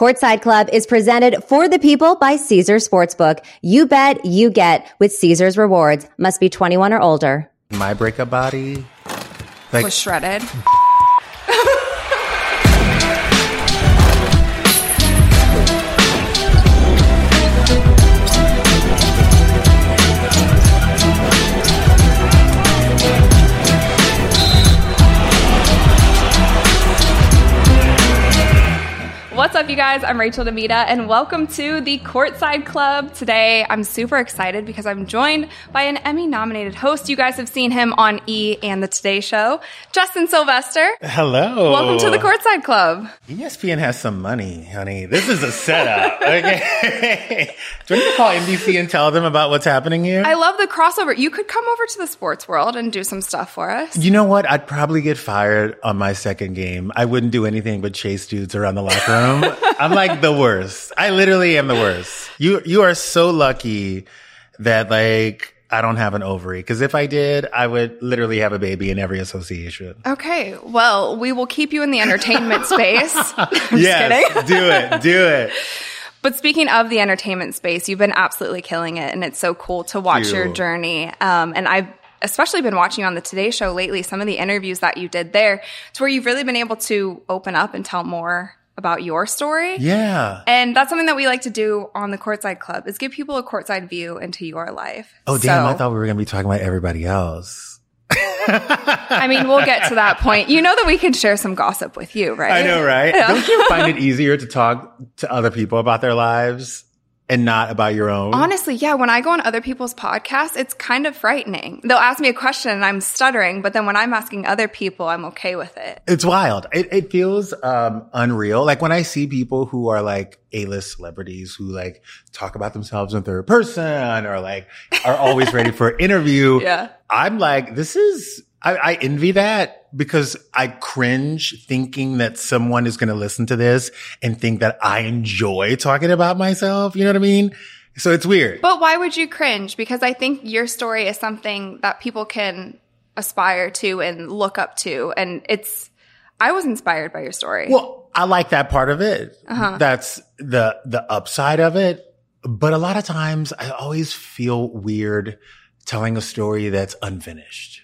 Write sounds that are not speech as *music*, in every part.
Courtside Club is presented for the people by Caesars Sportsbook. You bet, you get with Caesars Rewards. Must be 21 or older. My breakup body, like was shredded. *laughs* guys? I'm Rachel DeMita, and welcome to the Courtside Club. Today, I'm super excited because I'm joined by an Emmy nominated host. You guys have seen him on E! and The Today Show, Justin Sylvester. Hello. Welcome to the Courtside Club. ESPN has some money, honey. This is a setup. *laughs* okay. Do you want to call NBC and tell them about what's happening here? I love the crossover. You could come over to the sports world and do some stuff for us. You know what? I'd probably get fired on my second game. I wouldn't do anything but chase dudes around the locker room. *laughs* I'm like the worst. I literally am the worst. You you are so lucky that like I don't have an ovary because if I did, I would literally have a baby in every association. Okay, well, we will keep you in the entertainment *laughs* space. *laughs* yes, do it, do it. *laughs* But speaking of the entertainment space, you've been absolutely killing it, and it's so cool to watch your journey. Um, and I've especially been watching on the Today Show lately, some of the interviews that you did there, to where you've really been able to open up and tell more about your story. Yeah. And that's something that we like to do on the Courtside Club is give people a courtside view into your life. Oh, damn. I thought we were going to be talking about everybody else. I mean, we'll get to that point. You know that we can share some gossip with you, right? I know, right? Don't you find it easier to talk to other people about their lives and not about your own. Honestly, yeah. When I go on other people's podcasts, it's kind of frightening. They'll ask me a question and I'm stuttering, but then when I'm asking other people, I'm okay with it. It's wild. It, it feels um, unreal. Like when I see people who are like A-list celebrities who like talk about themselves in third person or like are always ready for an interview. *laughs* Yeah. I'm like, this is I, I, envy that because I cringe thinking that someone is going to listen to this and think that I enjoy talking about myself. You know what I mean? So it's weird. But why would you cringe? Because I think your story is something that people can aspire to and look up to. And it's, I was inspired by your story. Well, I like that part of it. Uh-huh. That's the, the upside of it. But a lot of times I always feel weird telling a story that's unfinished.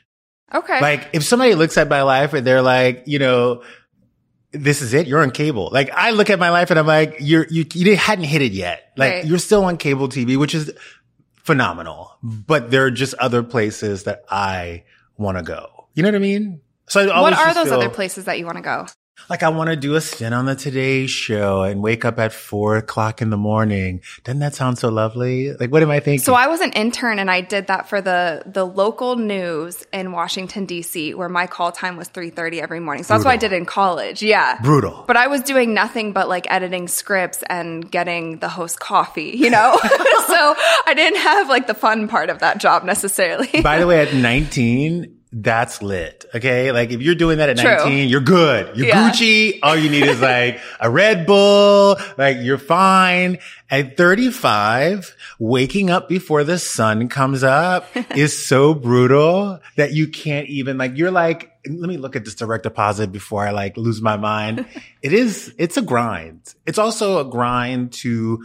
Okay. Like if somebody looks at my life and they're like, you know, this is it. You're on cable. Like I look at my life and I'm like, you're, you, you hadn't hit it yet. Like right. you're still on cable TV, which is phenomenal, but there are just other places that I want to go. You know what I mean? So I what are those feel, other places that you want to go? Like I want to do a stint on the Today Show and wake up at four o'clock in the morning. Doesn't that sound so lovely? Like, what am I thinking? So I was an intern and I did that for the the local news in Washington D.C., where my call time was three thirty every morning. So Brutal. that's what I did in college. Yeah, brutal. But I was doing nothing but like editing scripts and getting the host coffee. You know, *laughs* so I didn't have like the fun part of that job necessarily. By the way, *laughs* at nineteen, that's lit. Okay. Like if you're doing that at True. 19, you're good. You're yeah. Gucci. All you need is like a Red Bull. Like you're fine. At 35, waking up before the sun comes up *laughs* is so brutal that you can't even like, you're like, let me look at this direct deposit before I like lose my mind. *laughs* it is, it's a grind. It's also a grind to,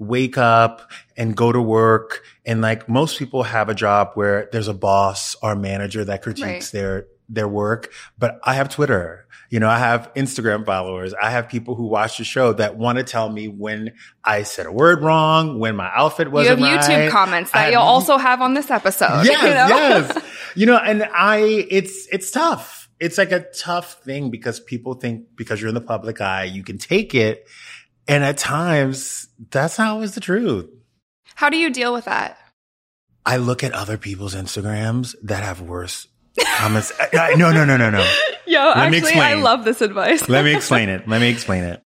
wake up and go to work. And like most people have a job where there's a boss or manager that critiques right. their, their work. But I have Twitter. You know, I have Instagram followers. I have people who watch the show that want to tell me when I said a word wrong, when my outfit wasn't You have YouTube right. comments that you'll also have on this episode. Yes, you know? yes. *laughs* You know, and I, it's, it's tough. It's like a tough thing because people think because you're in the public eye, you can take it. And at times, that's not always the truth. How do you deal with that? I look at other people's Instagrams that have worse comments. *laughs* no, no, no, no, no. *laughs* Yo, Let actually, I love this advice. Let me *laughs* explain it. Let me explain it.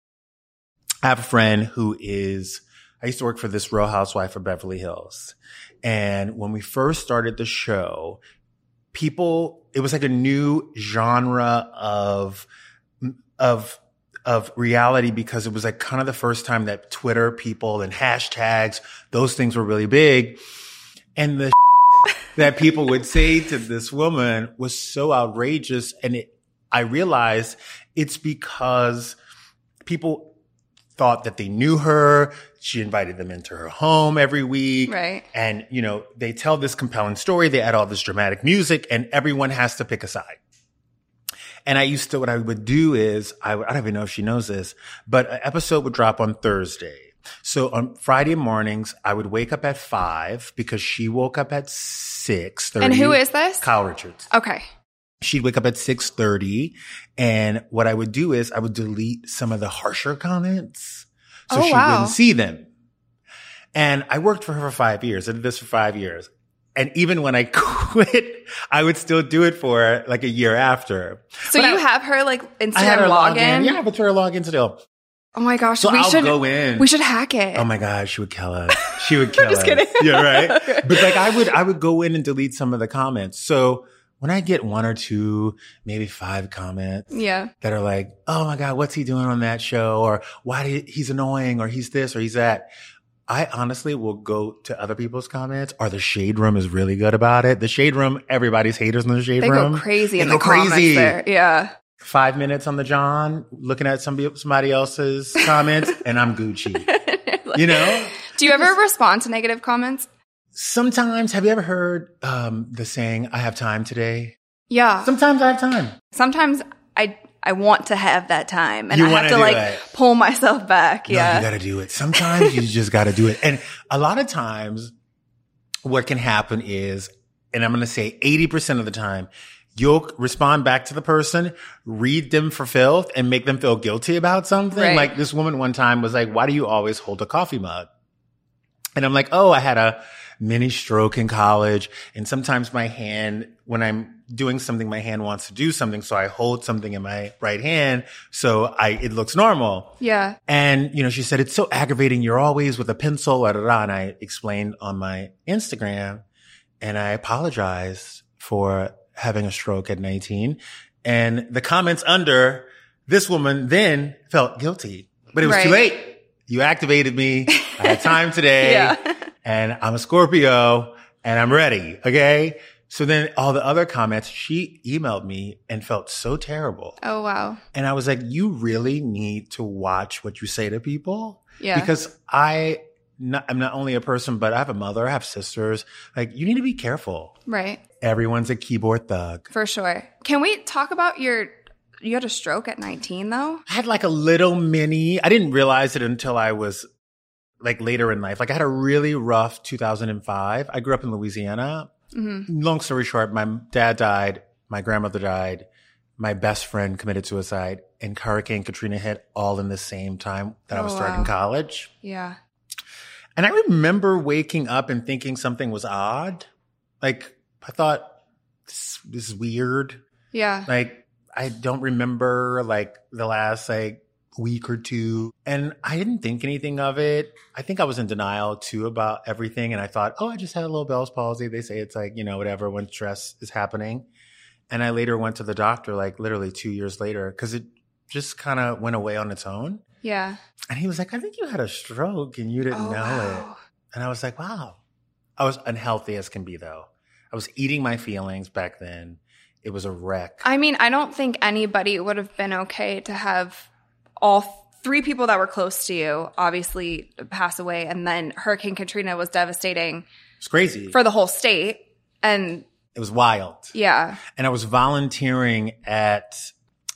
I have a friend who is, I used to work for this Real Housewife of Beverly Hills. And when we first started the show, people, it was like a new genre of, of of reality because it was like kind of the first time that Twitter people and hashtags, those things were really big. And the *laughs* that people would say to this woman was so outrageous. And it, I realized it's because people thought that they knew her. She invited them into her home every week. Right. And, you know, they tell this compelling story. They add all this dramatic music and everyone has to pick a side. And I used to, what I would do is, I, I don't even know if she knows this, but an episode would drop on Thursday. So on Friday mornings, I would wake up at five because she woke up at six thirty. And who is this? Kyle Richards. Okay. She'd wake up at six thirty, and what I would do is I would delete some of the harsher comments so Oh, she wow. wouldn't see them. And I worked for her for five years. I did this for five years. And even when I *laughs* quit, I would still do it for her, like a year after. So But you I- have her like I had Instagram her log login? Yeah, but her login still. Oh my gosh. So we I'll should go in. We should hack it. Oh my gosh, she would kill us. She would *laughs* kill just us. kidding. Yeah, right. *laughs* But like I would, I would go in and delete some of the comments. So when I get one or two, maybe five comments yeah. that are like, "Oh my God, what's he doing on that show?" or "Why did he's annoying?" or "He's this" or "He's that." I honestly will go to other people's comments, or the shade room is really good about it. The shade room, everybody's haters in the shade They room. They go crazy They in go the comments crazy. there. Yeah. Five minutes on the John, looking at somebody somebody else's comments, *laughs* and I'm Gucci. *laughs* You know, Do you ever respond to negative comments? Sometimes, have you ever heard um, the saying, I have time today? Yeah. Sometimes I have time. Sometimes I I want to have that time and You I have wanna like pull myself back. No, Yeah. you gotta do it. Sometimes you just gotta do it. And a lot of times, what can happen is, and I'm gonna say 80% of the time, you'll respond back to the person, read them for filth, and make them feel guilty about something. Right. Like this woman one time was like, Why do you always hold a coffee mug? And I'm like, Oh, I had a mini stroke in college. And sometimes my hand, when I'm doing something, my hand wants to do something. So I hold something in my right hand. So I, it looks normal. yeah. And, you know, she said, it's so aggravating. You're always with a pencil. Da, da, da. And I explained on my Instagram and I apologized for having a stroke at 19. And the comments under this woman then felt guilty, but it was too late. You activated me. I had time *laughs* today Yeah. and I'm a Scorpio and I'm ready. Okay. So then all the other comments, she emailed me and felt so terrible. Oh wow. And I was like, you really need to watch what you say to people. Yeah. Because I, not, I'm not only a person, but I have a mother, I have sisters. Like, you need to be careful. Right. Everyone's a keyboard thug. For sure. Can we talk about your you had a stroke at 19 though? I had like a little mini, I didn't realize it until I was like later in life. Like, I had a really rough 2005. I grew up in Louisiana. Mm-hmm. Long story short, my dad died, my grandmother died, my best friend committed suicide, and Hurricane Katrina hit all in the same time that I was Oh, starting wow. college. Yeah. And I remember waking up and thinking something was odd. Like, I thought, this, this is weird. Yeah. Like, I don't remember like the last like week or two. And I didn't think anything of it. I think I was in denial too about everything. And I thought, oh, I just had a little Bell's palsy. They say it's like, you know, whatever when stress is happening. And I later went to the doctor like literally two years later because it just kind of went away on its own. Yeah. And he was like, I think you had a stroke and you didn't Oh, know it. And I was like, wow. I was unhealthy as can be though. I was eating my feelings back then. It was a wreck. I mean, I don't think anybody would have been okay to have all three people that were close to you obviously pass away and then Hurricane Katrina was devastating It's crazy. for the whole state. And it was wild. yeah. And I was volunteering at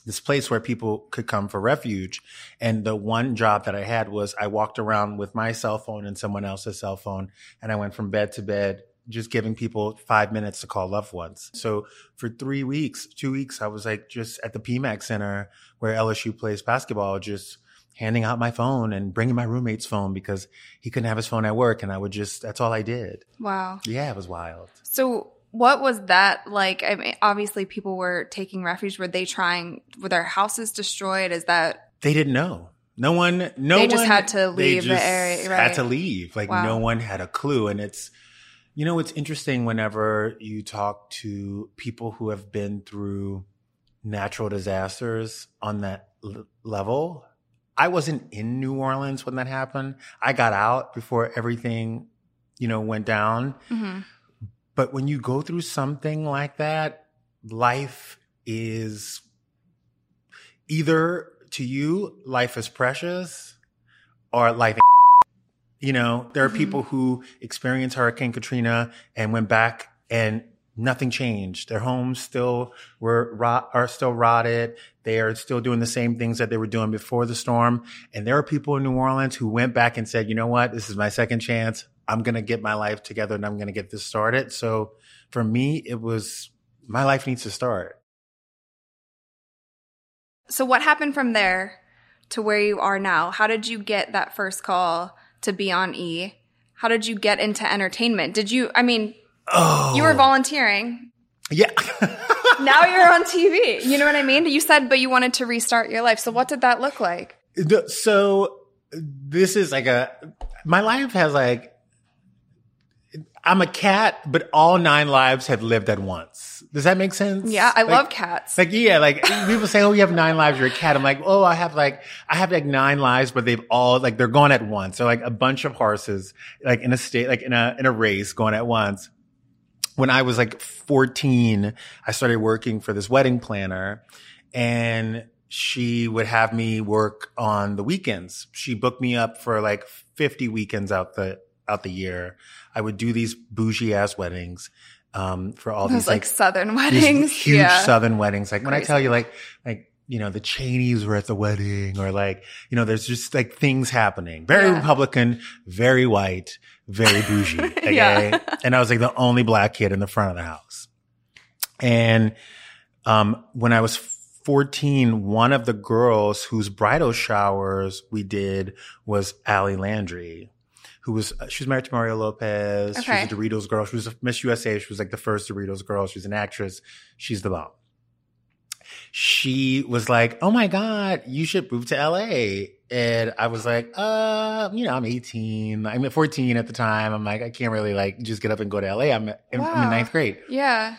this place where people could come for refuge. And the one job that I had was I walked around with my cell phone and someone else's cell phone. And I went from bed to bed, just giving people five minutes to call loved ones. So for three weeks, two weeks, I was like just at the PMAC Center where LSU plays basketball, just handing out my phone and bringing my roommate's phone because he couldn't have his phone at work. And I would just, that's all I did. Wow. Yeah, it was wild. So what was that like? I mean, obviously people were taking refuge. Were they trying, were their houses destroyed? Is that, They didn't know. No one, no one They just had to they leave the area, Had to leave. Like Wow. no one had a clue. And it's, you know, it's interesting whenever you talk to people who have been through natural disasters on that l- level. I wasn't in New Orleans when that happened. I got out before everything, you know, went down. Mhm. But when you go through something like that, life is either to you, life is precious, or life. You know, there are mm-hmm. people who experienced Hurricane Katrina and went back and nothing changed. Their homes still were rot, are still rotted. They are still doing the same things that they were doing before the storm. And there are people in New Orleans who went back and said, you know what? This is my second chance. I'm going to get my life together and I'm going to get this started. So for me, it was my life needs to start. So what happened from there to where you are now? How did you get that first call to be on E? How did you get into entertainment? Did you, I mean, oh. you were volunteering. Yeah. *laughs* *laughs* now you're on TV. You know what I mean? You said, but you wanted to restart your life. So what did that look like? So this is like a, my life has like I'm a cat, but all nine lives have lived at once. Does that make sense? Yeah, I like, love cats. Like, yeah, like people say, oh, you have nine lives, you're a cat. I'm like, oh, I have like, I have like nine lives, but they've all, like, they're gone at once. So like a bunch of horses, like in a state, like in a, in a race going at once. When I was like 14, I started working for this wedding planner and she would have me work on the weekends. She booked me up for like 50 weekends out the, out the year. I would do these bougie ass weddings um, for all Those these like, like southern weddings, huge yeah. southern weddings. Like Crazy. when I tell you, like like you know the Cheneys were at the wedding, or like you know, there's just like things happening. Very yeah. Republican, very white, very bougie. *laughs* Okay, yeah. and I was like the only black kid in the front of the house. And um, when I was 14, one of the girls whose bridal showers we did was Ali Landry who was uh, she was married to Mario Lopez. Okay. She was a Doritos girl. She was a Miss USA. She was like the first Doritos girl. She's an actress. She's the bomb. She was like, "Oh my god, you should move to LA." And I was like, "Uh, you know, I'm 18. I'm 14 at the time. I'm like, I can't really like just get up and go to LA. I'm, in, wow. I'm in ninth grade." Yeah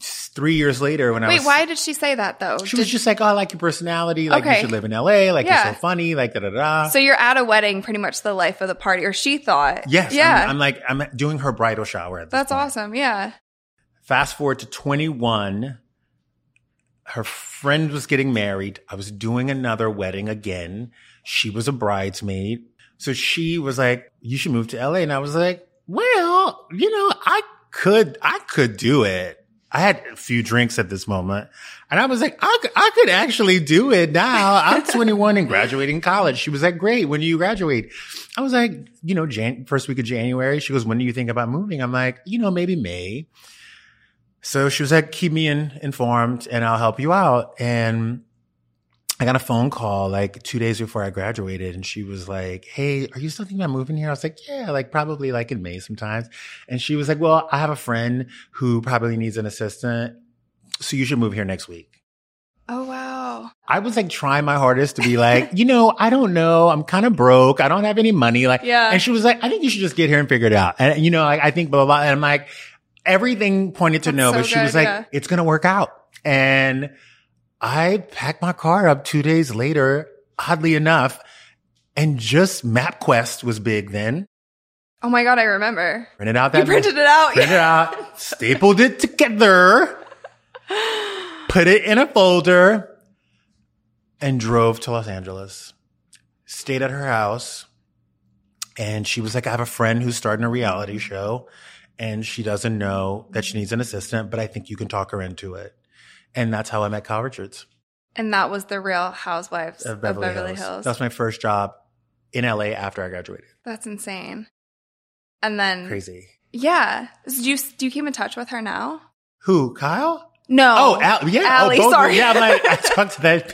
three years later when Wait, I was. Wait, why did she say that though? She did, was just like, oh, I like your personality. Like, okay. you should live in LA. Like, yeah. you're so funny. Like, da da da. So you're at a wedding, pretty much the life of the party, or she thought. Yes. Yeah. I'm, I'm like, I'm doing her bridal shower. That's point. awesome. Yeah. Fast forward to 21. Her friend was getting married. I was doing another wedding again. She was a bridesmaid. So she was like, you should move to LA. And I was like, well, you know, I could, I could do it. I had a few drinks at this moment and I was like, I, I could actually do it now. I'm *laughs* 21 and graduating college. She was like, great. When do you graduate? I was like, you know, Jan- first week of January. She goes, when do you think about moving? I'm like, you know, maybe May. So she was like, keep me in, informed and I'll help you out. And I got a phone call like two days before I graduated and she was like, Hey, are you still thinking about moving here? I was like, yeah, like probably like in May sometimes. And she was like, well, I have a friend who probably needs an assistant. So you should move here next week. Oh, wow. I was like trying my hardest to be like, you know, I don't know. I'm kind of broke. I don't have any money. Like, yeah. And she was like, I think you should just get here and figure it out. And you know, like, I think blah, blah, blah. And I'm like, everything pointed to That's no, so but she good, was like, yeah. it's going to work out. And I packed my car up two days later, oddly enough, and just MapQuest was big then. Oh my God, I remember. Printed out that. You printed it out. Printed yeah. it out, stapled it together, *laughs* put it in a folder, and drove to Los Angeles. Stayed at her house. And she was like, I have a friend who's starting a reality show and she doesn't know that she needs an assistant, but I think you can talk her into it. And that's how I met Kyle Richards. And that was the Real Housewives of Beverly, of Beverly Hills. Hills. That's my first job in LA after I graduated. That's insane. And then crazy. Yeah. Do you do you keep in touch with her now? Who? Kyle? No. Oh, Al- yeah. Ali, oh, sorry. Yeah, I'm like, I *laughs* talk to that,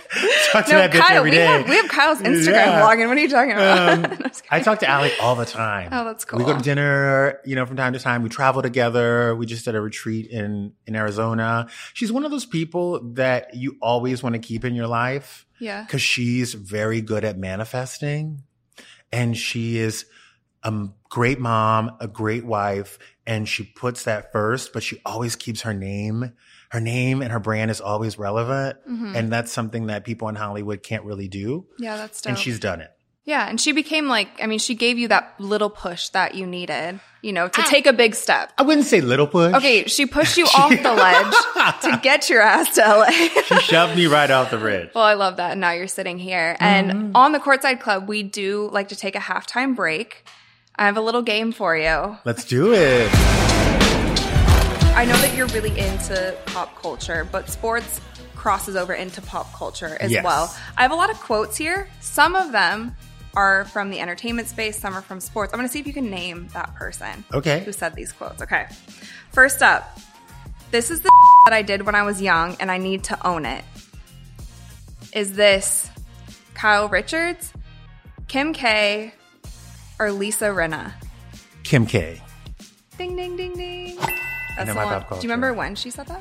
talk to no, that bitch Kyle, every we day. Have, we have Kyle's Instagram yeah. blogging. What are you talking about? Um, *laughs* I talk to Ali all the time. Oh, that's cool. We go to dinner, you know, from time to time. We travel together. We just did a retreat in, in Arizona. She's one of those people that you always want to keep in your life. Yeah. Cause she's very good at manifesting and she is a great mom, a great wife, and she puts that first, but she always keeps her name her name and her brand is always relevant. Mm-hmm. And that's something that people in Hollywood can't really do. Yeah, that's dope. And she's done it. Yeah, and she became like, I mean, she gave you that little push that you needed, you know, to I, take a big step. I wouldn't say little push. Okay, she pushed you *laughs* off the ledge to *laughs* get your ass to LA. she shoved me right off the ridge. Well, I love that. And now you're sitting here. And mm-hmm. on the Courtside Club, we do like to take a halftime break. I have a little game for you. Let's do it. I know that you're really into pop culture, but sports crosses over into pop culture as yes. well. I have a lot of quotes here. Some of them are from the entertainment space, some are from sports. I'm going to see if you can name that person. Okay. Who said these quotes. Okay. First up, this is the *laughs* that I did when I was young and I need to own it. Is this Kyle Richards, Kim K, or Lisa Rinna? Kim K. Ding, ding, ding, ding. That's the one. Do you remember when she said that?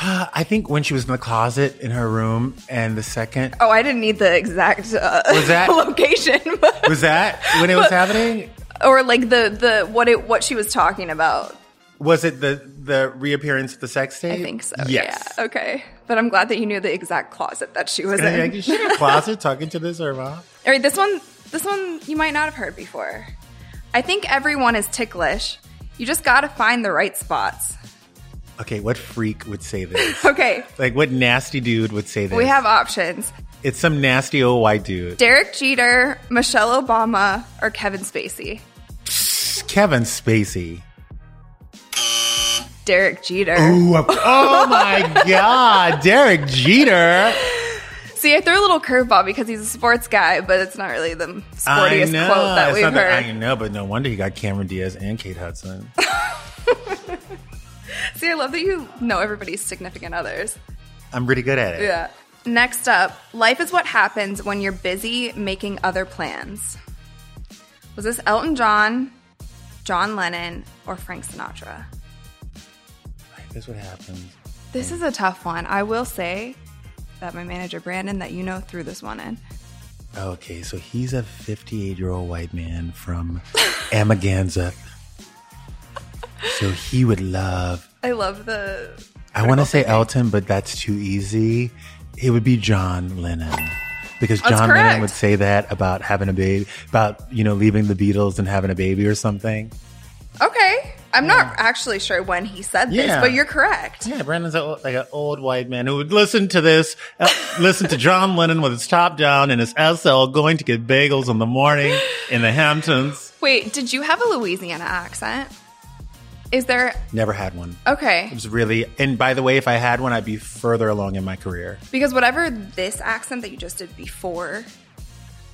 I think when she was in the closet in her room, and the second. Oh, I didn't need the exact uh, was that *laughs* location. was that when it was *laughs* happening? Or like the the what it what she was talking about? Was it the the reappearance of the sex tape? I think so. Yes. Yeah. Okay. But I'm glad that you knew the exact closet that she was in. Is she in a closet *laughs* talking to this or mom? All right. This one. This one you might not have heard before. I think everyone is ticklish. You just got to find the right spots. Okay, what freak would say this? *laughs* okay. Like, what nasty dude would say this? We have options. It's some nasty old white dude. Derek Jeter, Michelle Obama, or Kevin Spacey? Kevin Spacey. Derek Jeter. Ooh, oh my *laughs* God, Derek Jeter. See, I threw a little curveball because he's a sports guy, but it's not really the sportiest quote that we've heard. That, I know, but no wonder he got Cameron Diaz and Kate Hudson. *laughs* See, I love that you know everybody's significant others. I'm pretty good at it. Yeah. Next up, life is what happens when you're busy making other plans. Was this Elton John, John Lennon, or Frank Sinatra? Life is what happens. This is a tough one. I will say that my manager Brandon, that you know, threw this one in. Okay, so he's a 58 year old white man from *laughs* Amagansett. so he would love I love the. I want to say Elton, but that's too easy. It would be John Lennon. Because John Lennon would say that about having a baby, about, you know, leaving the Beatles and having a baby or something. Okay. I'm yeah. not actually sure when he said this, but you're correct. Yeah, Brandon's a, like an old white man who would listen to this, uh, *laughs* listen to John Lennon with his top down and his SL going to get bagels in the morning in the Hamptons. Wait, did you have a Louisiana accent? Is there? Never had one. Okay. It was really, and by the way, if I had one, I'd be further along in my career. Because whatever this accent that you just did before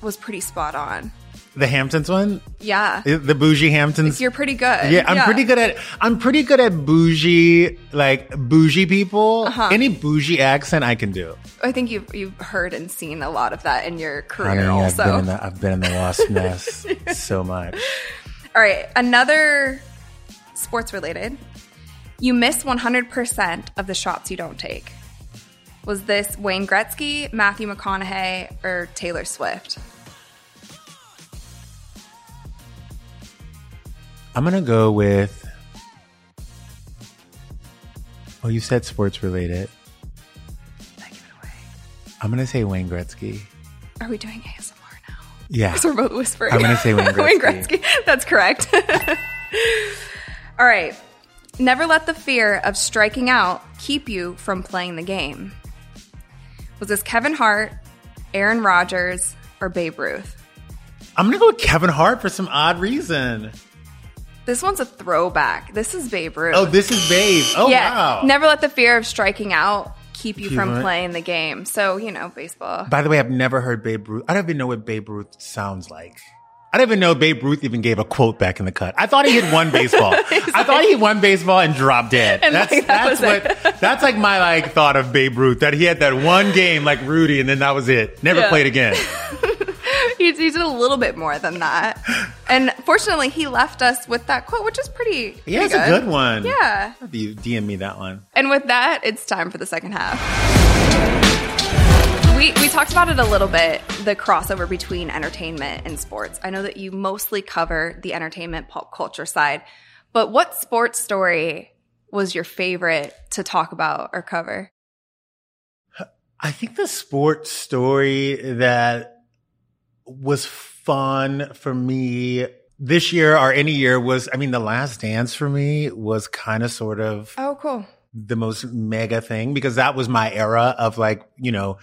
was pretty spot on. The Hamptons one? Yeah. The bougie Hamptons. You're pretty good. Yeah, I'm yeah. pretty good at I'm pretty good at bougie like bougie people. Uh-huh. Any bougie accent I can do. I think you've you've heard and seen a lot of that in your career Honey, also. I've been in the, I've been in the wasp nest *laughs* so much. All right, another sports related. You miss 100% of the shots you don't take. Was this Wayne Gretzky, Matthew McConaughey, or Taylor Swift? I'm going to go with. Oh, you said sports related. I give it away. I'm going to say Wayne Gretzky. Are we doing ASMR now? Yeah. Because we're both whispering. I'm going to say Wayne *laughs* Gretzky. Wayne Gretzky. That's correct. *laughs* All right. Never let the fear of striking out keep you from playing the game. Was this Kevin Hart, Aaron Rodgers, or Babe Ruth? I'm going to go with Kevin Hart for some odd reason. This one's a throwback. This is Babe Ruth. Oh, this is Babe. Oh, yeah. wow. Never let the fear of striking out keep you keep from it. playing the game. So, you know, baseball. By the way, I've never heard Babe Ruth. I don't even know what Babe Ruth sounds like. I don't even know Babe Ruth even gave a quote back in the cut. I thought he hit one baseball. *laughs* I thought he won baseball and dropped dead. And that's like, that that's what that's like my like thought of Babe Ruth that he had that one game like Rudy and then that was it. Never yeah. played again. *laughs* he, did a little bit more than that. *gasps* And fortunately, he left us with that quote, which is pretty. Yeah, it's a good one. Yeah. You DM me that one. And with that, it's time for the second half. We, we talked about it a little bit the crossover between entertainment and sports. I know that you mostly cover the entertainment pop culture side, but what sports story was your favorite to talk about or cover? I think the sports story that was fun for me this year or any year was, I mean, the last dance for me was kind of sort of. Oh, cool. The most mega thing because that was my era of like, you know,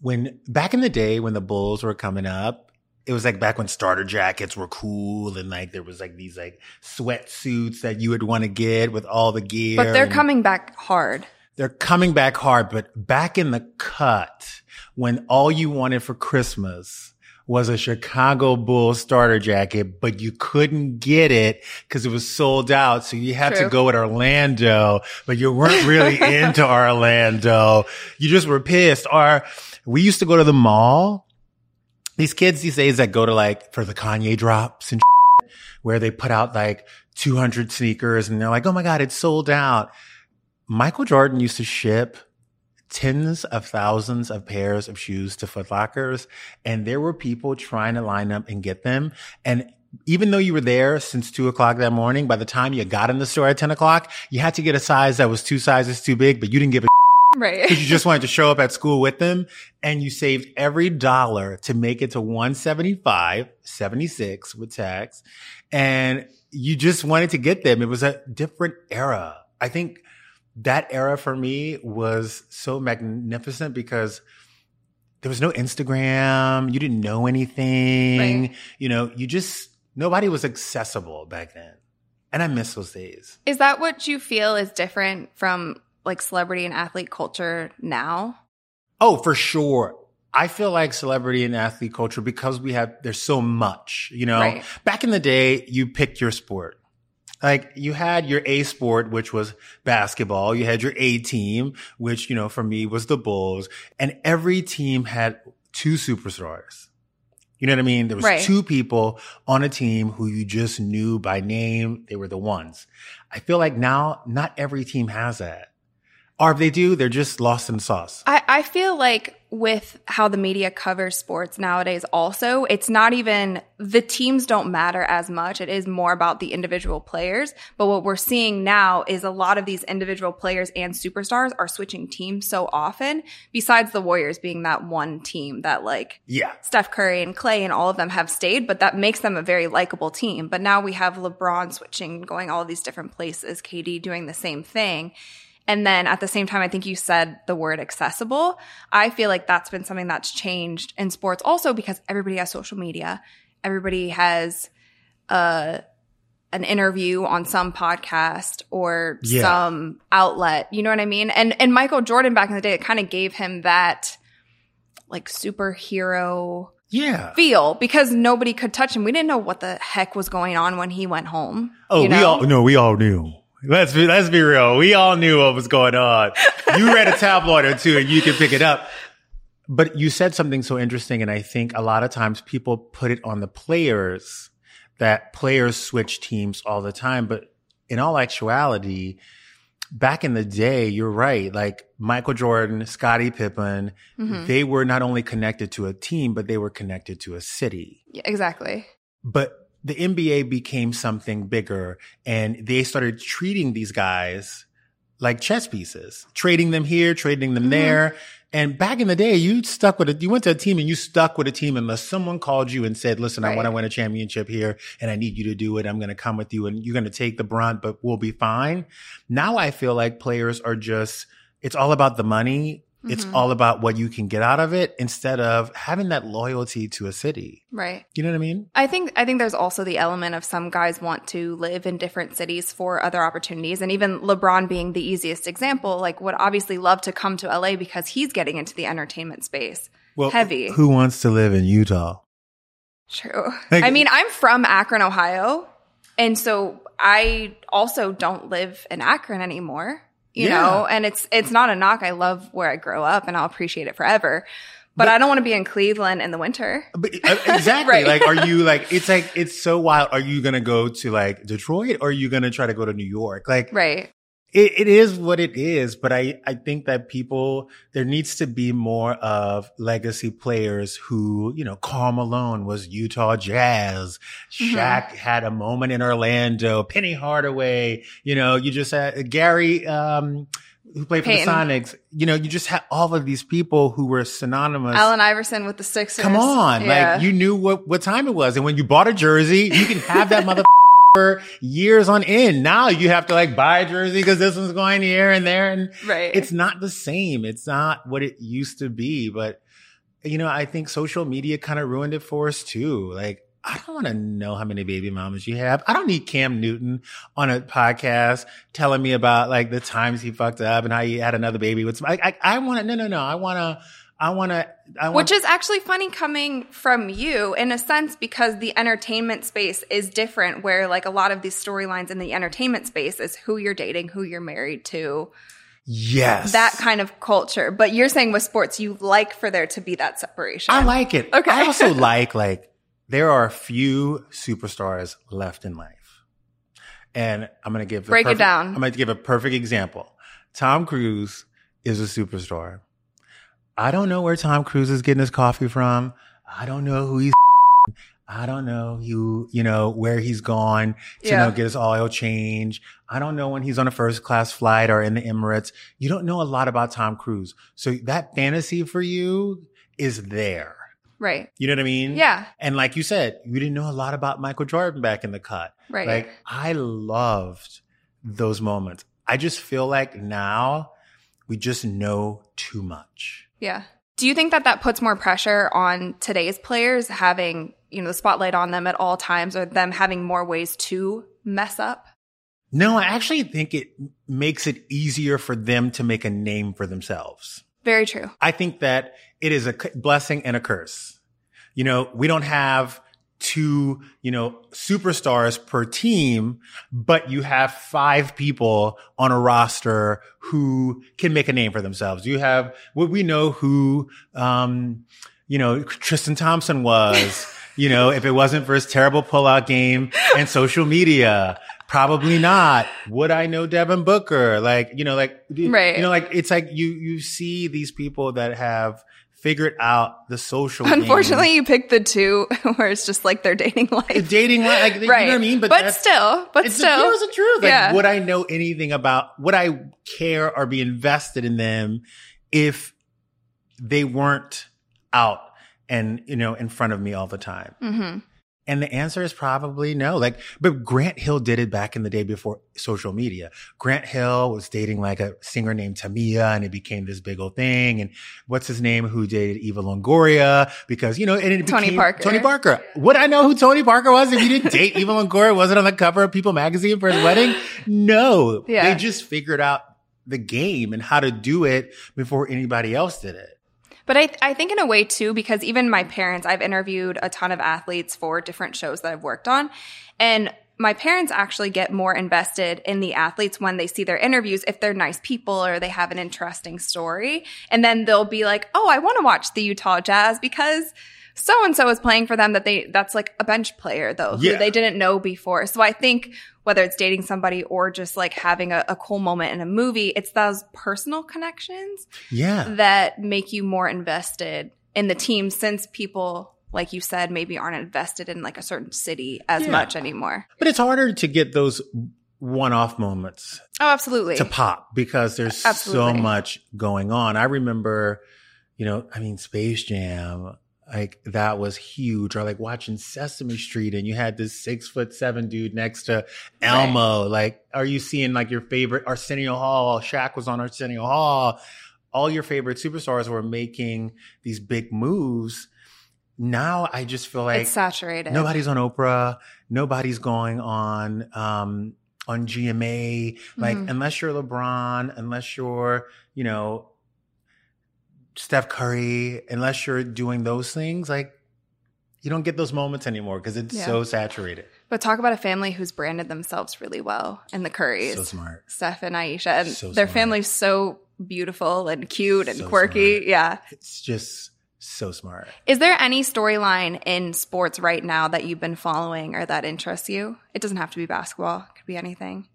when back in the day when the Bulls were coming up, it was like back when starter jackets were cool and like there was like these like sweatsuits that you would want to get with all the gear. But they're coming back hard. They're coming back hard, but back in the cut when all you wanted for Christmas was a Chicago Bulls starter jacket, but you couldn't get it because it was sold out. So you had True. to go with Orlando, but you weren't really *laughs* into Orlando. You just were pissed. Or we used to go to the mall. These kids these days that go to like for the Kanye drops and where they put out like 200 sneakers and they're like, Oh my God, it's sold out. Michael Jordan used to ship tens of thousands of pairs of shoes to Footlockers, and there were people trying to line up and get them. And even though you were there since two o'clock that morning, by the time you got in the store at 10 o'clock, you had to get a size that was two sizes too big, but you didn't give a *laughs* Right. Because you just wanted to show up at school with them and you saved every dollar to make it to 175, 76 with tax. And you just wanted to get them. It was a different era. I think that era for me was so magnificent because there was no Instagram. You didn't know anything. Right. You know, you just, nobody was accessible back then. And I miss those days. Is that what you feel is different from like celebrity and athlete culture now? Oh, for sure. I feel like celebrity and athlete culture because we have, there's so much, you know, right. back in the day, you picked your sport like you had your A sport, which was basketball. You had your A team, which, you know, for me was the Bulls and every team had two superstars. You know what I mean? There was right. two people on a team who you just knew by name. They were the ones. I feel like now not every team has that. Or if they do, they're just lost in sauce. I, I feel like with how the media covers sports nowadays also it's not even the teams don't matter as much. It is more about the individual players. But what we're seeing now is a lot of these individual players and superstars are switching teams so often besides the warriors being that one team that like yeah. Steph curry and clay and all of them have stayed but that makes them a very likable team. But now we have lebron switching going all these different places kd doing the same thing and then at the same time, I think you said the word accessible. I feel like that's been something that's changed in sports also because everybody has social media. Everybody has uh, an interview on some podcast or yeah. some outlet. You know what I mean? And and Michael Jordan back in the day, it kind of gave him that like superhero yeah feel because nobody could touch him. We didn't know what the heck was going on when he went home. Oh, you know? we all no, we all knew. Let's be let's be real. We all knew what was going on. You read a *laughs* tabloid or two, and you can pick it up. But you said something so interesting, and I think a lot of times people put it on the players that players switch teams all the time. But in all actuality, back in the day, you're right. Like Michael Jordan, Scottie Pippen, mm-hmm. they were not only connected to a team, but they were connected to a city. Yeah, exactly. But the NBA became something bigger and they started treating these guys like chess pieces, trading them here, trading them mm-hmm. there. And back in the day, you stuck with it. You went to a team and you stuck with a team unless someone called you and said, listen, right. I want to win a championship here and I need you to do it. I'm going to come with you and you're going to take the brunt, but we'll be fine. Now I feel like players are just, it's all about the money Mm-hmm. It's all about what you can get out of it instead of having that loyalty to a city. Right. You know what I mean? I think I think there's also the element of some guys want to live in different cities for other opportunities and even LeBron being the easiest example, like would obviously love to come to LA because he's getting into the entertainment space. Well, heavy. Who wants to live in Utah? True. Like, I mean, I'm from Akron, Ohio, and so I also don't live in Akron anymore you yeah. know, and it's, it's not a knock. I love where I grow up and I'll appreciate it forever. But, but I don't want to be in Cleveland in the winter. But, *laughs* uh, exactly. right. Like, are you like, it's like, it's so wild. Are you going to go to like Detroit or are you going to try to go to New York? Like, right it, it is what it is, but I, I think that people, there needs to be more of legacy players who, you know, Karl Malone was Utah Jazz. Mm-hmm. Shaq had a moment in Orlando. Penny Hardaway, you know, you just had Gary, um, who played for the Sonics. You know, you just had all of these people who were synonymous. Allen Iverson with the Sixers. Come on, yeah. like you knew what what time it was, and when you bought a jersey, you can have that *laughs* mother. Years on end. Now you have to like buy a jersey because this one's going here and there. And right. it's not the same. It's not what it used to be. But, you know, I think social media kind of ruined it for us too. Like, I don't want to know how many baby mamas you have. I don't need Cam Newton on a podcast telling me about like the times he fucked up and how he had another baby with some. I, I, I want to, no, no, no. I want to, I want to, I Which is actually funny coming from you in a sense because the entertainment space is different where like a lot of these storylines in the entertainment space is who you're dating, who you're married to. Yes. That kind of culture. But you're saying with sports, you like for there to be that separation. I like it. Okay. I also *laughs* like like there are a few superstars left in life. And I'm going to give break perfect, it down. I'm going to give a perfect example. Tom Cruise is a superstar. I don't know where Tom Cruise is getting his coffee from. I don't know who he's. *laughs* I don't know who, you know, where he's gone to yeah. know, get his oil change. I don't know when he's on a first class flight or in the Emirates. You don't know a lot about Tom Cruise. So that fantasy for you is there. Right. You know what I mean? Yeah. And like you said, you didn't know a lot about Michael Jordan back in the cut. Right. Like I loved those moments. I just feel like now we just know too much. Yeah. Do you think that that puts more pressure on today's players having, you know, the spotlight on them at all times or them having more ways to mess up? No, I actually think it makes it easier for them to make a name for themselves. Very true. I think that it is a blessing and a curse. You know, we don't have two, you know, superstars per team, but you have five people on a roster who can make a name for themselves. You have what we know who, um, you know, Tristan Thompson was, *laughs* you know, if it wasn't for his terrible pullout game and social media. Probably not. Would I know Devin Booker? Like, you know, like, right. you know, like it's like you, you see these people that have figured out the social. Unfortunately, game. you picked the two *laughs* where it's just like their dating life. The dating life, like, right. you know what I mean? But, but still, but it's still. It's the truth. Like, yeah. would I know anything about, would I care or be invested in them if they weren't out and, you know, in front of me all the time? Mm-hmm. And the answer is probably no. Like, but Grant Hill did it back in the day before social media. Grant Hill was dating like a singer named Tamia and it became this big old thing. And what's his name who dated Eva Longoria? Because, you know, and it Tony became Parker. Tony Parker. Would I know who Tony Parker was if you didn't date Eva Longoria? Was it on the cover of People magazine for his wedding? No. Yeah. They just figured out the game and how to do it before anybody else did it. But I, I think in a way too, because even my parents, I've interviewed a ton of athletes for different shows that I've worked on. And my parents actually get more invested in the athletes when they see their interviews if they're nice people or they have an interesting story. And then they'll be like, oh, I want to watch the Utah Jazz because so and so is playing for them that they that's like a bench player though who they didn't know before. So I think whether it's dating somebody or just like having a, a, cool moment in a movie, it's those personal connections yeah. that make you more invested in the team since people like you said maybe aren't invested in like a certain city as yeah. much anymore. But it's harder to get those one-off moments. Oh, absolutely. To pop because there's absolutely. so much going on. I remember, you know, I mean Space Jam like that was huge or like watching sesame street and you had this six foot seven dude next to elmo. Right. like are you seeing like your favorite arsenio hall Shaq was on arsenio hall? All your favorite superstars were making these big moves. Now i just feel like it's saturated. nobody's on oprah. Nobody's going on um on gma like mm-hmm. unless you're lebron unless you're you know Steph Curry, unless you're doing those things, like you don't get those moments anymore because it's yeah. so saturated. But talk about a family who's branded themselves really well in the Currys. So smart. Steph and Ayesha. And so their smart. family's so beautiful and cute and so quirky. Smart. Yeah. It's just so smart. Is there any storyline in sports right now that you've been following or that interests you? It doesn't have to be basketball, it could be anything.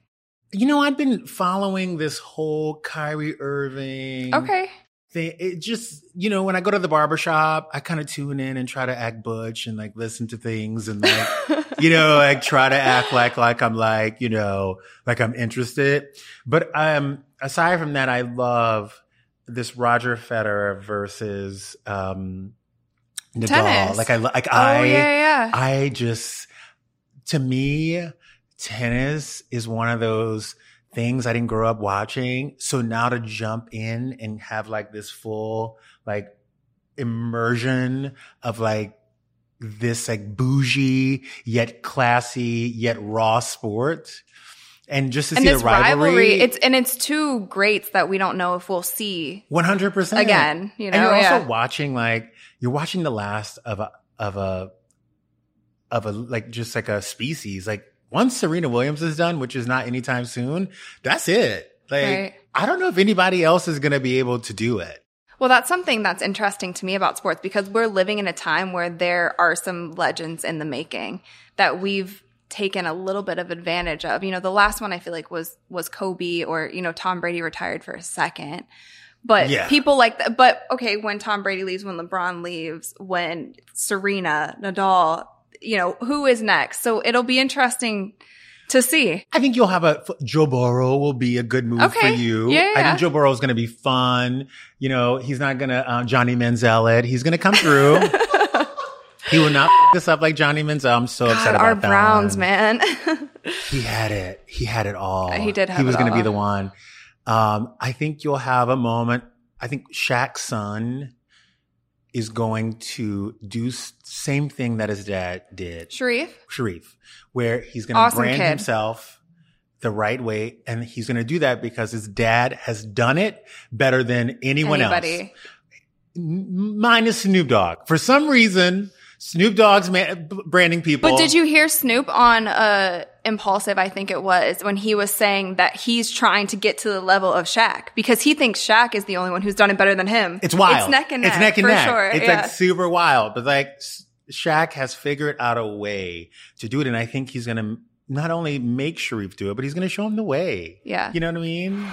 You know, I've been following this whole Kyrie Irving. Okay It just, you know, when I go to the barbershop, I kind of tune in and try to act butch and like listen to things and like, *laughs* you know, like try to act like, like I'm like, you know, like I'm interested. But, um, aside from that, I love this Roger Federer versus um, Nadal. Tennis. Like I like oh, I yeah, yeah. I just to me tennis is one of those things I didn't grow up watching. So now to jump in and have like this full like immersion of like this like bougie yet classy yet raw sport. And just to and see this the rivalry, rivalry, it's and it's two greats that we don't know if we'll see. one hundred percent Again, you and know, you're also yeah. watching like you're watching the last of a of a of a like just like a species. Like once Serena Williams is done, which is not anytime soon, that's it. Like Right. I don't know if anybody else is gonna be able to do it. Well, that's something that's interesting to me about sports because we're living in a time where there are some legends in the making that we've taken a little bit of advantage of. You know, the last one I feel like was was Kobe or, you know, Tom Brady retired for a second. But Yeah. people like that. But okay, when Tom Brady leaves, when LeBron leaves, when Serena, Nadal, you know, who is next? So it'll be interesting to see. I think you'll have a Joe Burrow will be a good move for you. Yeah, I think Joe Burrow is going to be fun. You know, he's not going to uh, Johnny Manziel it. He's going to come through. *laughs* he will not f- this up like Johnny Manziel. I'm so upset about our that Browns, one. man. He had it. He had it all. He did have He was going to be the one. Um, I think you'll have a moment. I think Shaq's son is going to do same thing that his dad did. Shareef? Shareef, where he's going to Awesome brand kid. himself the right way. And he's going to do that because his dad has done it better than anyone Anybody. else. Minus Snoop Dogg. For some reason, Snoop Dogg's man- branding people. But did you hear Snoop on uh Impulsive, I think it was, when he was saying that he's trying to get to the level of Shaq because he thinks Shaq is the only one who's done it better than him. It's wild. It's neck and neck. It's neck and for neck. sure. It's yeah. like super wild. But like Shaq has figured out a way to do it. And I think he's going to not only make Shareef do it, but he's going to show him the way. Yeah. You know what I mean?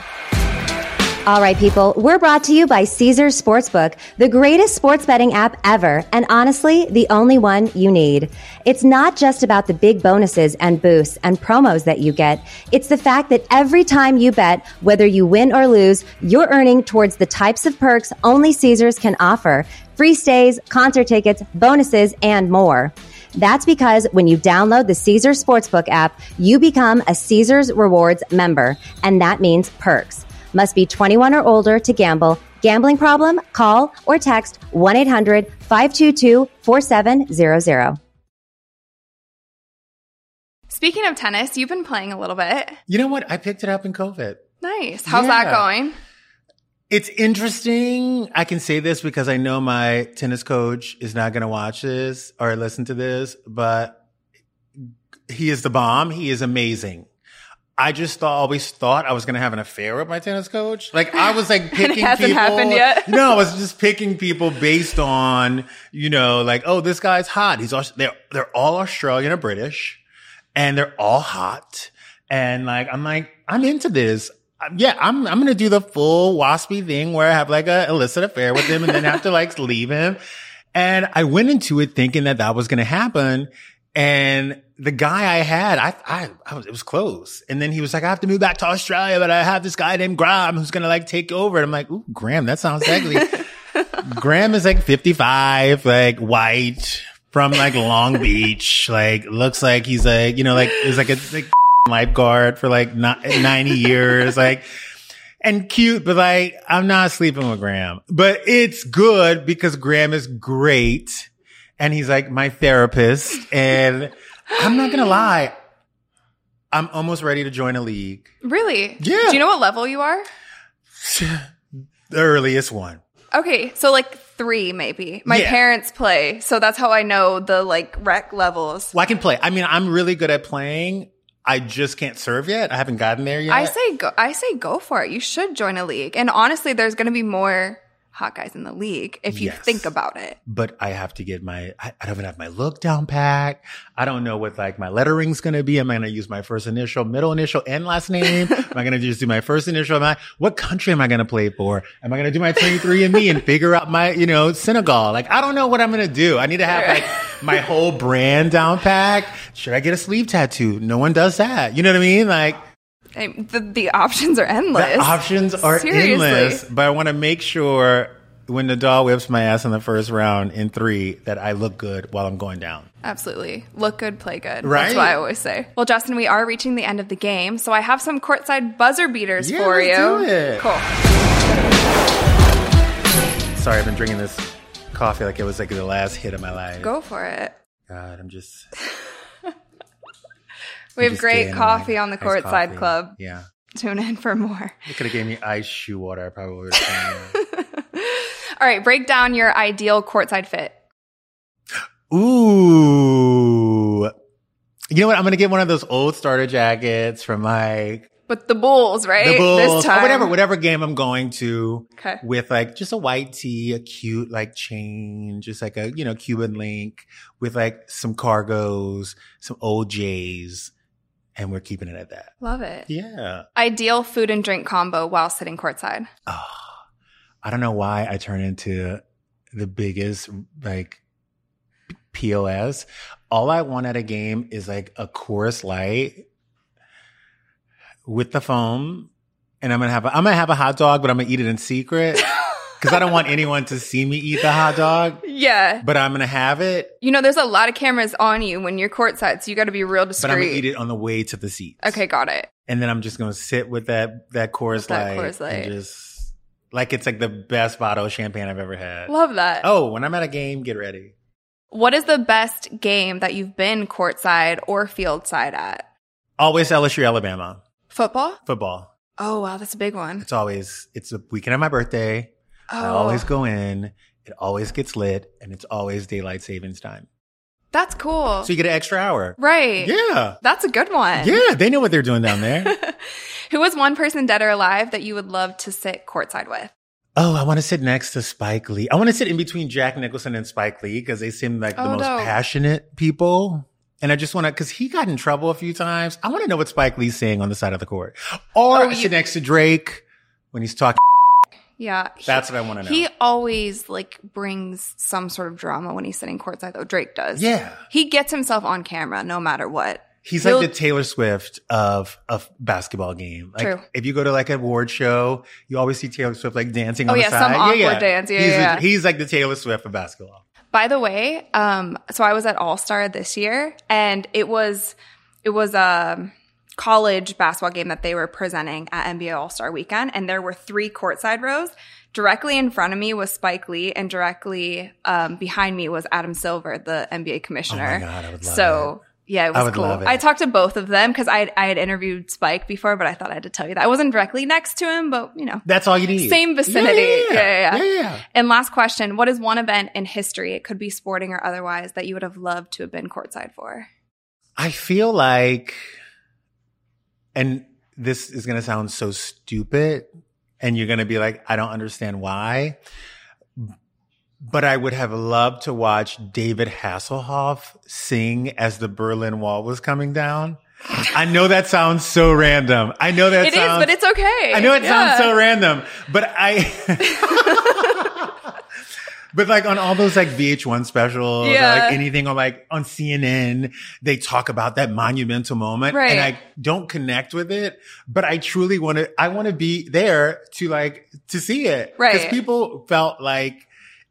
All right, people, we're brought to you by Caesars Sportsbook, the greatest sports betting app ever, and honestly, the only one you need. It's not just about the big bonuses and boosts and promos that you get. It's the fact that every time you bet, whether you win or lose, you're earning towards the types of perks only Caesars can offer. Free stays, concert tickets, bonuses, and more. That's because when you download the Caesars Sportsbook app, you become a Caesars Rewards member, and that means perks. Must be 21 or older to gamble. Gambling problem? Call or text 1 800 522 4700. Speaking of tennis, you've been playing a little bit. You know what? I picked it up in COVID. Nice. How's Yeah. that going? It's interesting. I can say this because I know my tennis coach is not going to watch this or listen to this, but he is the bomb. He is amazing. I just thought, always thought I was going to have an affair with my tennis coach. Like I was like *laughs* picking hasn't people. happened yet? *laughs* No, I was just picking people based on, you know, like, oh, this guy's hot. He's, they're, they're all Australian or British and they're all hot. And like, I'm like, I'm into this. Yeah, I'm, I'm going to do the full waspy thing where I have like a illicit affair with him and then have to like *laughs* leave him. And I went into it thinking that that was going to happen. And the guy I had, I, I, I was, it was close. And then he was like, I have to move back to Australia, but I have this guy named Graham who's going to like take over. And I'm like, ooh, Graham, that sounds ugly. *laughs* Graham is like 55, like white from like Long Beach, like looks like he's like, you know, like, is like a like *laughs* lifeguard for like not 90 years, like, and cute, but like, I'm not sleeping with Graham, but it's good because Graham is great. And he's like my therapist. And I'm not going to lie. I'm almost ready to join a league. Really? Yeah. Do you know what level you are? *laughs* The earliest one. Okay, so like three maybe. My Yeah. parents play, so that's how I know the like rec levels. Well, I can play. I mean, I'm really good at playing. I just can't serve yet. I haven't gotten there yet. I say go. I say go for it. You should join a league. And honestly, there's going to be more hot guys in the league if you Yes. think about it. but I have to get my, I, I don't even have my look down pat. I don't know what like my lettering's going to be. Am I going to use my first initial, middle initial, and last name? *laughs* am I going to just do my first initial? Am I, what country am I going to play for? Am I going to do my 23 and me and figure out my, you know, Senegal? Like, I don't know what I'm going to do. I need to have like my whole brand down pack. Should I get a sleeve tattoo? No one does that. You know what I mean? Like, the, the options are endless. The options are *laughs* Seriously. endless, but I want to make sure when Nadal whips my ass in the first round in three that I look good while I'm going down. Absolutely. Look good, play good. Right? That's what I always say. Well, Justin, we are reaching the end of the game, so I have some courtside buzzer beaters yeah, for you. Do it. Cool. Sorry, I've been drinking this coffee like it was like the last hit of my life. Go for it. God, I'm just. *laughs* we have great coffee on the Courtside Club. Yeah. Tune in for more. You could have gave me ice shoe water. I probably would have. *laughs* All right, break down your ideal courtside fit. Ooh. You know what? I'm going to get one of those old starter jackets from like. But the Bulls, right? The Bulls. Or whatever, whatever game I'm going to. Okay. With like just a white tee, a cute like chain, just like a, you know, Cuban link with like some cargos, some old J's. And we're keeping it at that. Love it. Yeah. Ideal food and drink combo while sitting courtside. Oh, I don't know why I turn into the biggest like POS. All I want at a game is like a Coors Light with the foam, and I'm gonna have a, I'm gonna have a hot dog, but I'm gonna eat it in secret *laughs* because I don't want anyone to see me eat the hot dog. Yeah, but I'm gonna have it. You know, there's a lot of cameras on you when you're courtside, so you got to be real discreet. But I'm gonna eat it on the way to the seats. Okay, got it. And then I'm just gonna sit with that that Coors Light, Coors Light. and just like it's like the best bottle of champagne I've ever had. Love that. Oh, when I'm at a game, get ready. What is the best game that you've been courtside or field side at? Always LSU, Alabama. Football? Football. Oh, wow. That's a big one. It's always, it's a weekend of my birthday. Oh. I always go in. It always gets lit and it's always daylight savings time. That's cool. So you get an extra hour. Right. Yeah. That's a good one. Yeah. They know what they're doing down there. *laughs* Who was one person dead or alive that you would love to sit courtside with? Oh, I want to sit next to Spike Lee. I want to sit in between Jack Nicholson and Spike Lee because they seem like the oh, most no. passionate people. And I just want to, because he got in trouble a few times. I want to know what Spike Lee's saying on the side of the court. Or oh, you- sit next to Drake when he's talking. Yeah. That's he, what I want to know. He always like brings some sort of drama when he's sitting courtside though. Drake does. Yeah. He gets himself on camera no matter what. He's He'll, like the Taylor Swift of a basketball game. Like True. if you go to like a award show, you always see Taylor Swift like dancing oh, on yeah, the side. Some awkward yeah, yeah. dance. Yeah, he's, yeah. Like, he's like the Taylor Swift of basketball. By the way, um, so I was at All Star this year, and it was it was a college basketball game that they were presenting at NBA All Star Weekend, and there were three courtside rows. Directly in front of me was Spike Lee, and directly um, behind me was Adam Silver, the NBA commissioner. Oh god, I so. It. Yeah, it was cool. I talked to both of them because I I had interviewed Spike before, but I thought I had to tell you that I wasn't directly next to him, but you know, that's all you need. Same vicinity. Yeah, yeah, yeah. yeah, yeah. And last question: What is one event in history? It could be sporting or otherwise that you would have loved to have been courtside for. I feel like, and this is going to sound so stupid, and you're going to be like, I don't understand why but I would have loved to watch David Hasselhoff sing as the Berlin Wall was coming down. I know that sounds so random. I know that it sounds, is, but it's okay. I know it yeah. sounds so random, but I, *laughs* *laughs* but like on all those like VH1 specials, yeah. or like anything on like on CNN, they talk about that monumental moment, right. and I don't connect with it. But I truly want to. I want to be there to like to see it, right? Because people felt like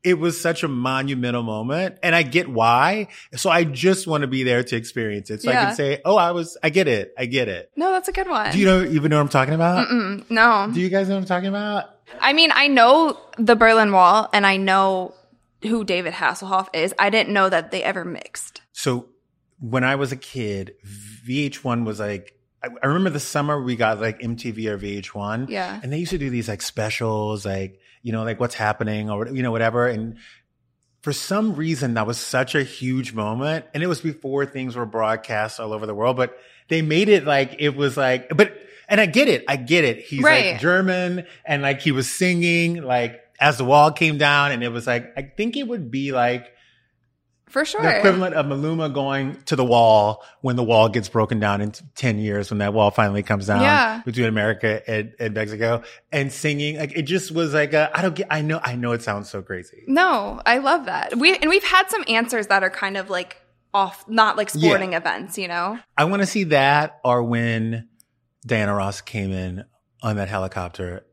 it was such a monumental moment and I get why. So I just want to be there to experience it. So yeah. I can say, Oh, I was, I get it. I get it. No, that's a good one. Do you know, even know what I'm talking about? Mm-mm, no. Do you guys know what I'm talking about? I mean, I know the Berlin Wall and I know who David Hasselhoff is. I didn't know that they ever mixed. So when I was a kid, VH1 was like, I remember the summer we got like MTV or VH1. Yeah. And they used to do these like specials, like, you know, like what's happening or, you know, whatever. And for some reason, that was such a huge moment. And it was before things were broadcast all over the world, but they made it like it was like, but, and I get it. I get it. He's right. like German and like he was singing like as the wall came down and it was like, I think it would be like, for sure. The equivalent of Maluma going to the wall when the wall gets broken down in 10 years, when that wall finally comes down yeah. between America and, and, Mexico and singing. Like it just was like, I don't get, I know, I know it sounds so crazy. No, I love that. We, and we've had some answers that are kind of like off, not like sporting yeah. events, you know? I want to see that or when Diana Ross came in on that helicopter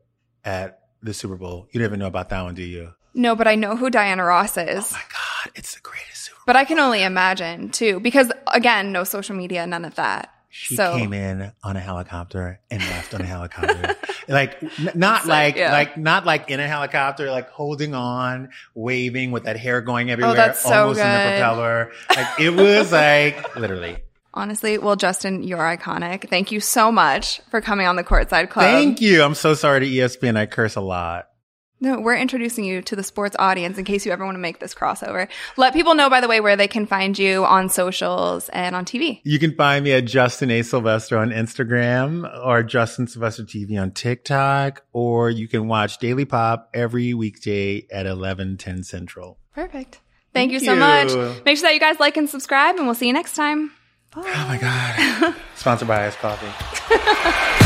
at the Super Bowl. You don't even know about that one, do you? No, but I know who Diana Ross is. Oh my God, it's the greatest. But I can only imagine too, because again, no social media, none of that. She so. came in on a helicopter and left on a helicopter. *laughs* like n- not like yeah. like not like in a helicopter, like holding on, waving with that hair going oh, everywhere, oh, that's so almost good. in the propeller. Like it was like *laughs* literally. Honestly, well, Justin, you're iconic. Thank you so much for coming on the Courtside Club. Thank you. I'm so sorry to ESPN. I curse a lot. No, we're introducing you to the sports audience in case you ever want to make this crossover. Let people know, by the way, where they can find you on socials and on TV. You can find me at Justin A. Sylvester on Instagram or Justin Sylvester TV on TikTok, or you can watch Daily Pop every weekday at 11, 10 Central. Perfect. Thank, Thank you so you. much. Make sure that you guys like and subscribe, and we'll see you next time. Bye. Oh my God. *laughs* Sponsored by Ice Coffee. *laughs*